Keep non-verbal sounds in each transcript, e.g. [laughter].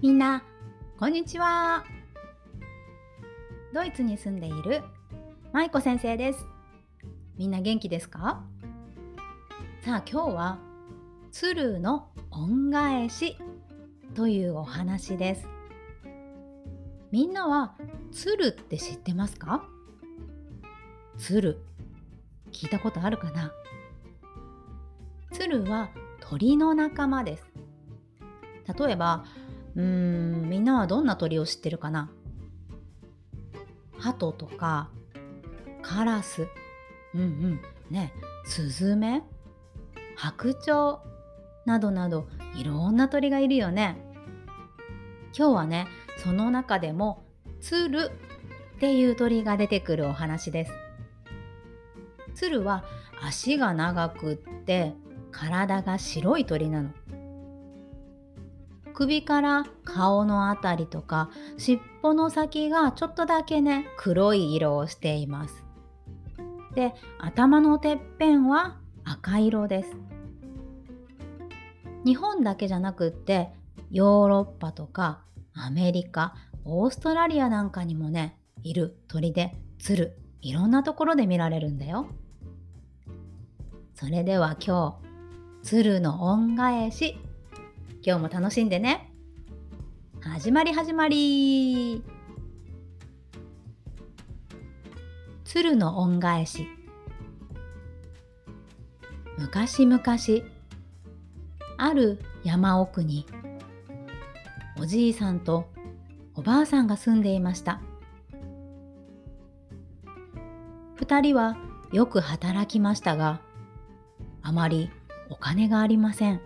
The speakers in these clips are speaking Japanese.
みんな、こんにちは。ドイツに住んでいる舞子先生です。みんな元気ですか？さあ今日は鶴の恩返しというお話です。みんなは鶴って知ってますか？鶴聞いたことあるかな？鶴は鳥の仲間です。例えば、うーん、みんなはどんな鳥を知ってるかな？鳩とか、カラス、うんうん、ね、スズメ、白鳥などなどいろんな鳥がいるよね。今日はね、その中でも鶴っていう鳥が出てくるお話です。鶴は足が長くって体が白い鳥なの。首から顔のあたりとか尻尾の先がちょっとだけね黒い色をしています。で頭のてっぺんは赤色です。日本だけじゃなくってヨーロッパとかアメリカオーストラリアなんかにもねいる鳥で鶴いろんなところで見られるんだよ。それでは今日鶴の恩返し今日も楽しんでね。始まり始まり。鶴の恩返し。昔々ある山奥におじいさんとおばあさんが住んでいました。二人はよく働きましたがあまりお金がありません。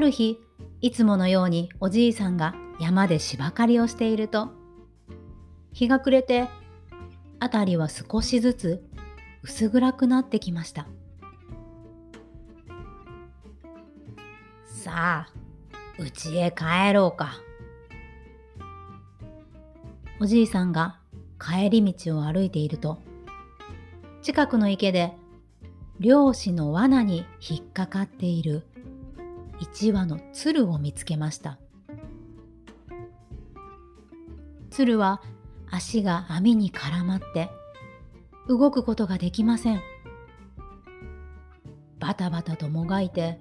ある日、いつものようにおじいさんが山で芝刈りをしていると、日が暮れて、辺りは少しずつ薄暗くなってきました。さあ、家へ帰ろうか。おじいさんが帰り道を歩いていると、近くの池で漁師の罠に引っかかっている一羽の鶴を見つけました。鶴は足が網に絡まって動くことができません。バタバタともがいて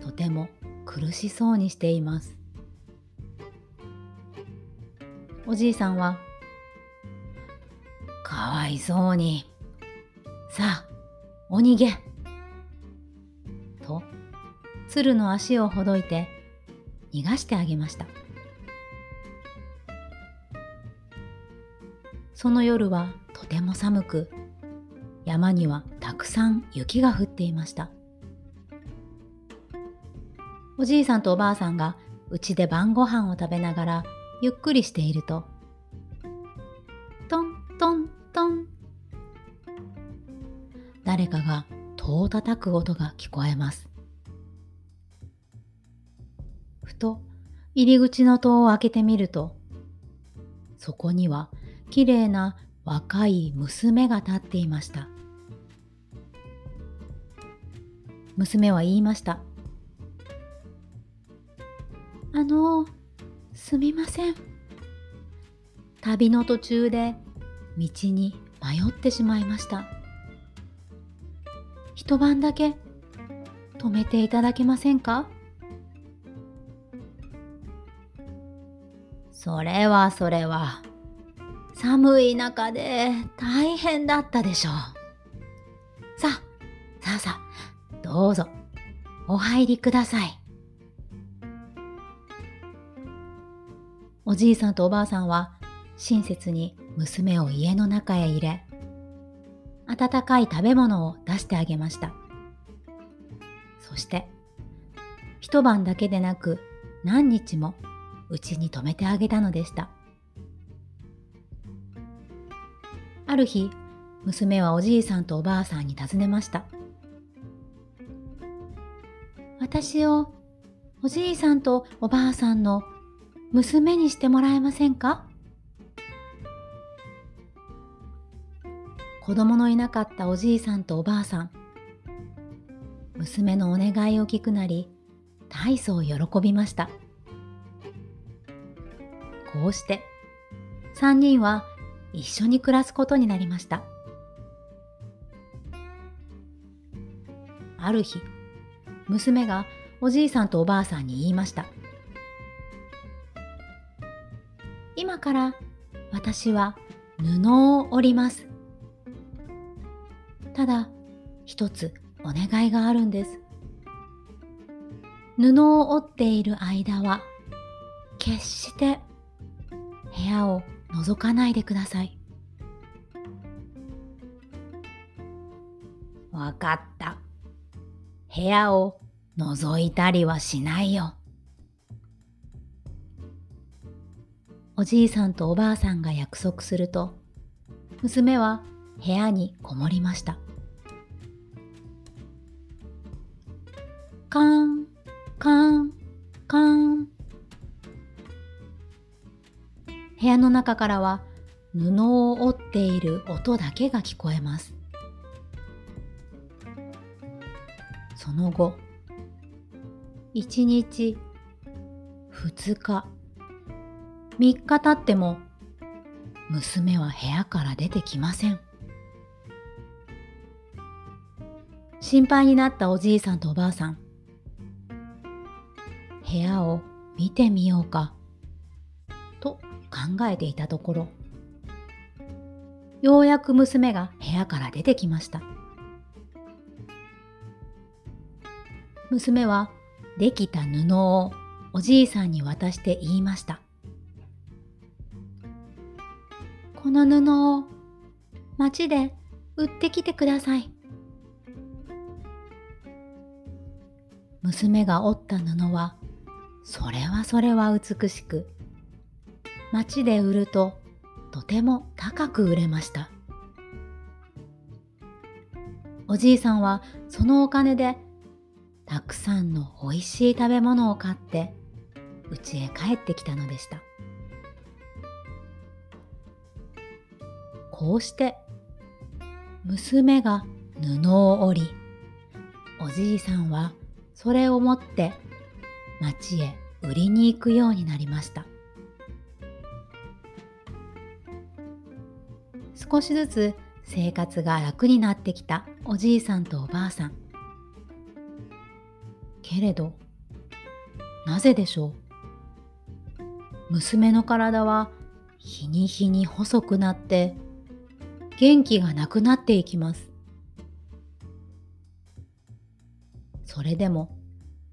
とても苦しそうにしています。おじいさんはかわいそうに。さあお逃げ。鶴の足をほどいて逃がしてあげました。その夜はとても寒く山にはたくさん雪が降っていました。おじいさんとおばあさんがうちで晩ご飯を食べながらゆっくりしているとトントントン。誰かが戸を叩く音が聞こえます。と入り口の戸を開けてみると、そこには綺麗な若い娘が立っていました。娘は言いました。あの、すみません。旅の途中で道に迷ってしまいました。一晩だけ泊めていただけませんか？それはそれは寒い中で大変だったでしょう。さあ、さあさあ、どうぞお入りください。おじいさんとおばあさんは親切に娘を家の中へ入れ、温かい食べ物を出してあげました。そして、一晩だけでなく何日もうちに泊めてあげたのでした。ある日、娘はおじいさんとおばあさんに尋ねました。私をおじいさんとおばあさんの娘にしてもらえませんか子供のいなかったおじいさんとおばあさん娘のお願いを聞くなり大層喜びましたこうして3人は一緒に暮らすことになりました。ある日娘がおじいさんとおばあさんに言いました。今から私は布を織ります。ただ一つお願いがあるんです。布を織っている間は決して屋を覗かないでください。わかった。部屋を覗いたりはしないよ。おじいさんとおばあさんが約束すると娘は部屋にこもりました。カーンカーンカン。部屋の中からは布を織っている音だけが聞こえます。その後1日2日3日経っても娘は部屋から出てきません。心配になったおじいさんとおばあさん部屋を見てみようか。考えていたところようやく娘が部屋から出てきました。娘はできた布をおじいさんに渡して言いました。この布を町で売ってきてください。娘が織った布はそれはそれは美しく町で売るととても高く売れました。おじいさんはそのお金でたくさんのおいしい食べ物を買って家へ帰ってきたのでした。こうして娘が布を織りおじいさんはそれを持って町へ売りに行くようになりました。少しずつ生活が楽になってきたおじいさんとおばあさん。けれどなぜでしょう？娘の体は日に日に細くなって元気がなくなっていきます。それでも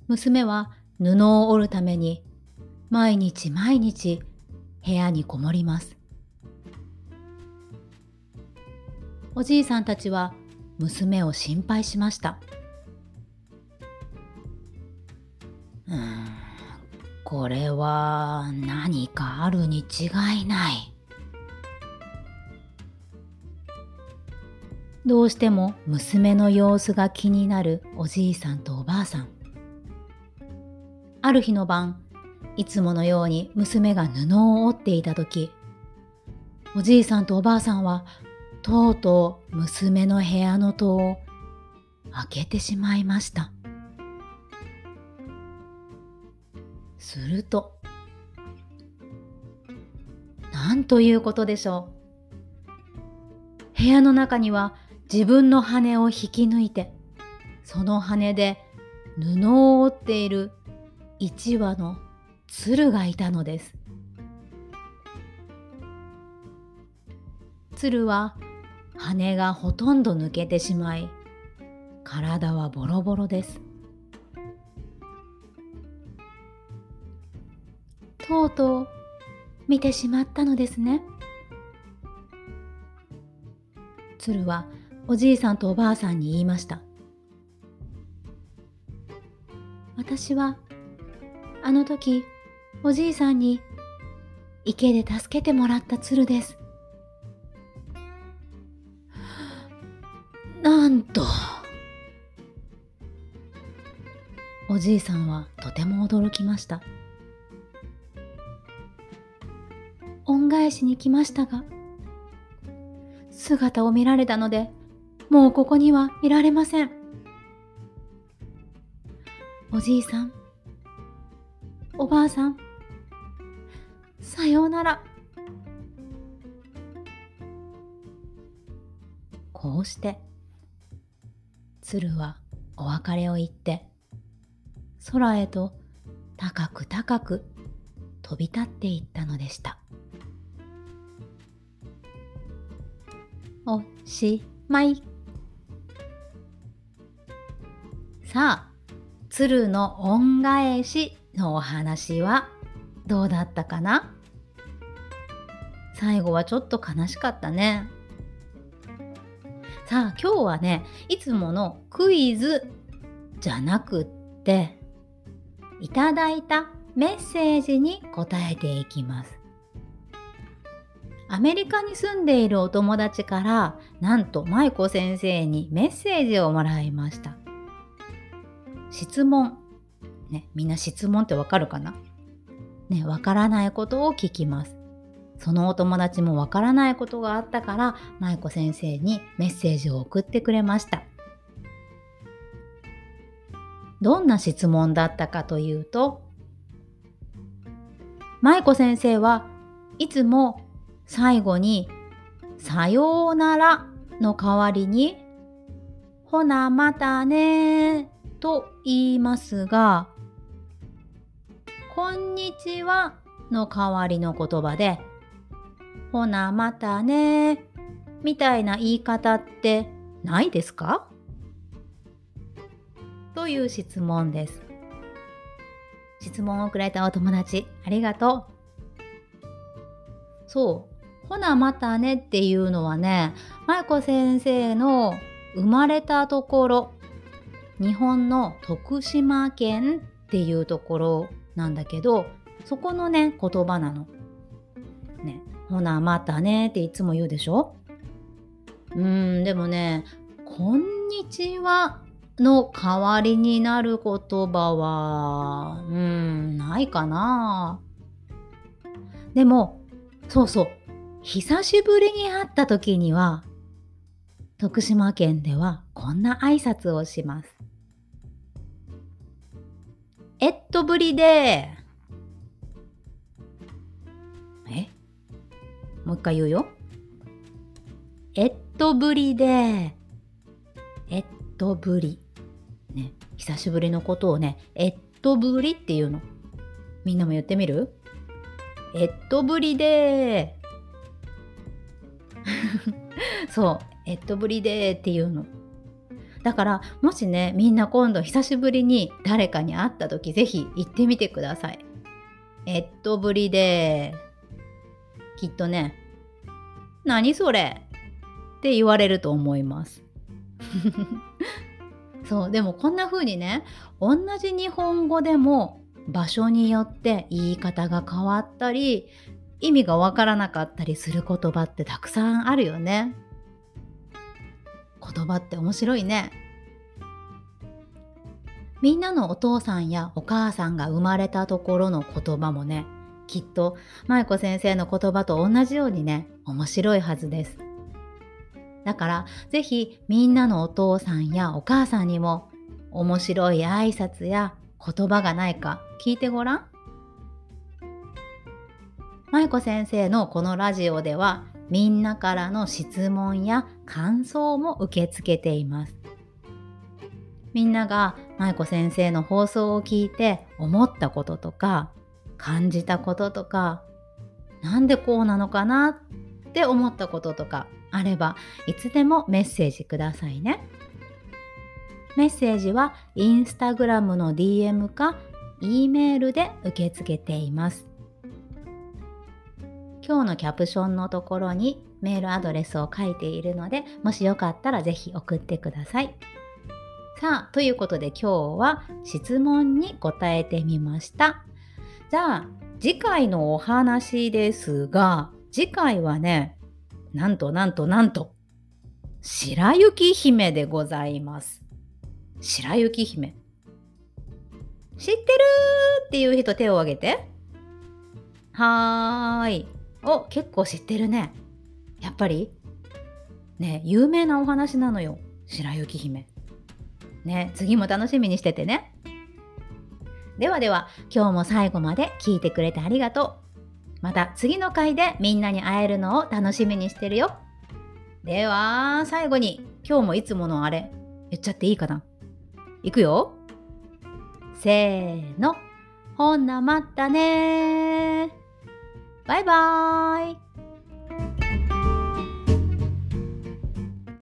娘は布を織るために毎日毎日部屋にこもります。おじいさんたちは娘を心配しました。うんこれは何かあるに違いない。どうしても娘の様子が気になるおじいさんとおばあさん。ある日の晩、いつものように娘が布を織っていた時、おじいさんとおばあさんはとうとう娘の部屋の戸を開けてしまいました。すると、なんということでしょう。部屋の中には自分の羽を引き抜いて、その羽で布を織っている一羽の鶴がいたのです。鶴は羽がほとんど抜けてしまい、体はボロボロです。とうとう見てしまったのですね。鶴はおじいさんとおばあさんに言いました。私はあの時、おじいさんに池で助けてもらった鶴です。なんと。おじいさんはとても驚きました。恩返しに来ましたが、姿を見られたので、もうここにはいられません。おじいさん、おばあさんさようならこうして鶴はお別れを言って。空へと高く高く飛び立っていったのでした。おしまい。さあ鶴の恩返しのお話はどうだったかな？最後はちょっと悲しかったね。さあ今日はねいつものクイズじゃなくっていただいたメッセージに答えていきます。アメリカに住んでいるお友達からなんと舞子先生にメッセージをもらいました。質問。ね、みんな質問ってわかるかな？ね、わからないことを聞きます。そのお友達もわからないことがあったから舞子先生にメッセージを送ってくれました。どんな質問だったかというと舞子先生はいつも最後に「さようなら」の代わりに「ほなまたね」と言いますが「こんにちは」の代わりの言葉で「ほなまたねみたいな言い方ってないですか？という質問です。質問をくれたお友達、ありがとう。そう。ほなまたねっていうのはね、舞子先生の生まれたところ、日本の徳島県っていうところなんだけど、そこのね、言葉なの。ほな、またねっていつも言うでしょ？うーん、でもね、こんにちはの代わりになる言葉は、うーん、ないかな。でも、そうそう、久しぶりに会った時には、徳島県ではこんな挨拶をします。えっとぶりでもう一回言うよ。えっとぶりで、えっとぶり。ね、久しぶりのことをね、えっとぶりっていうの。みんなも言ってみる？えっとぶりで [laughs] そう、えっとぶりでっていうの。だからもしねみんな今度久しぶりに誰かに会った時ぜひ言ってみてください。えっとぶりできっとね、何それ？って言われると思います。[laughs] そう、でもこんな風にね、同じ日本語でも場所によって言い方が変わったり、意味がわからなかったりする言葉ってたくさんあるよね。言葉って面白いね。みんなのお父さんやお母さんが生まれたところの言葉もね、きっと舞子先生の言葉と同じようにね面白いはずです。だから是非みんなのお父さんやお母さんにも面白い挨拶や言葉がないか聞いてごらん。舞子先生のこのラジオではみんなからの質問や感想も受け付けています。みんなが舞子先生の放送を聞いて思ったこととか感じたこととかなんでこうなのかなって思ったこととかあればいつでもメッセージくださいね。メッセージはインスタグラムの DM か E メールで受け付けています。今日のキャプションのところにメールアドレスを書いているのでもしよかったらぜひ送ってください。さあということで今日は質問に答えてみました。じゃあ次回のお話ですが次回はねなんとなんとなんと白雪姫でございます。白雪姫。知ってるっていう人手を挙げて。はーい。お結構知ってるね。やっぱり。ね有名なお話なのよ。白雪姫。ね次も楽しみにしててね。ではでは今日も最後まで聞いてくれてありがとう。また次の回でみんなに会えるのを楽しみにしてるよ。では最後に今日もいつものあれ言っちゃっていいかな？いくよ。せーの。ほんなまったねバイバーイ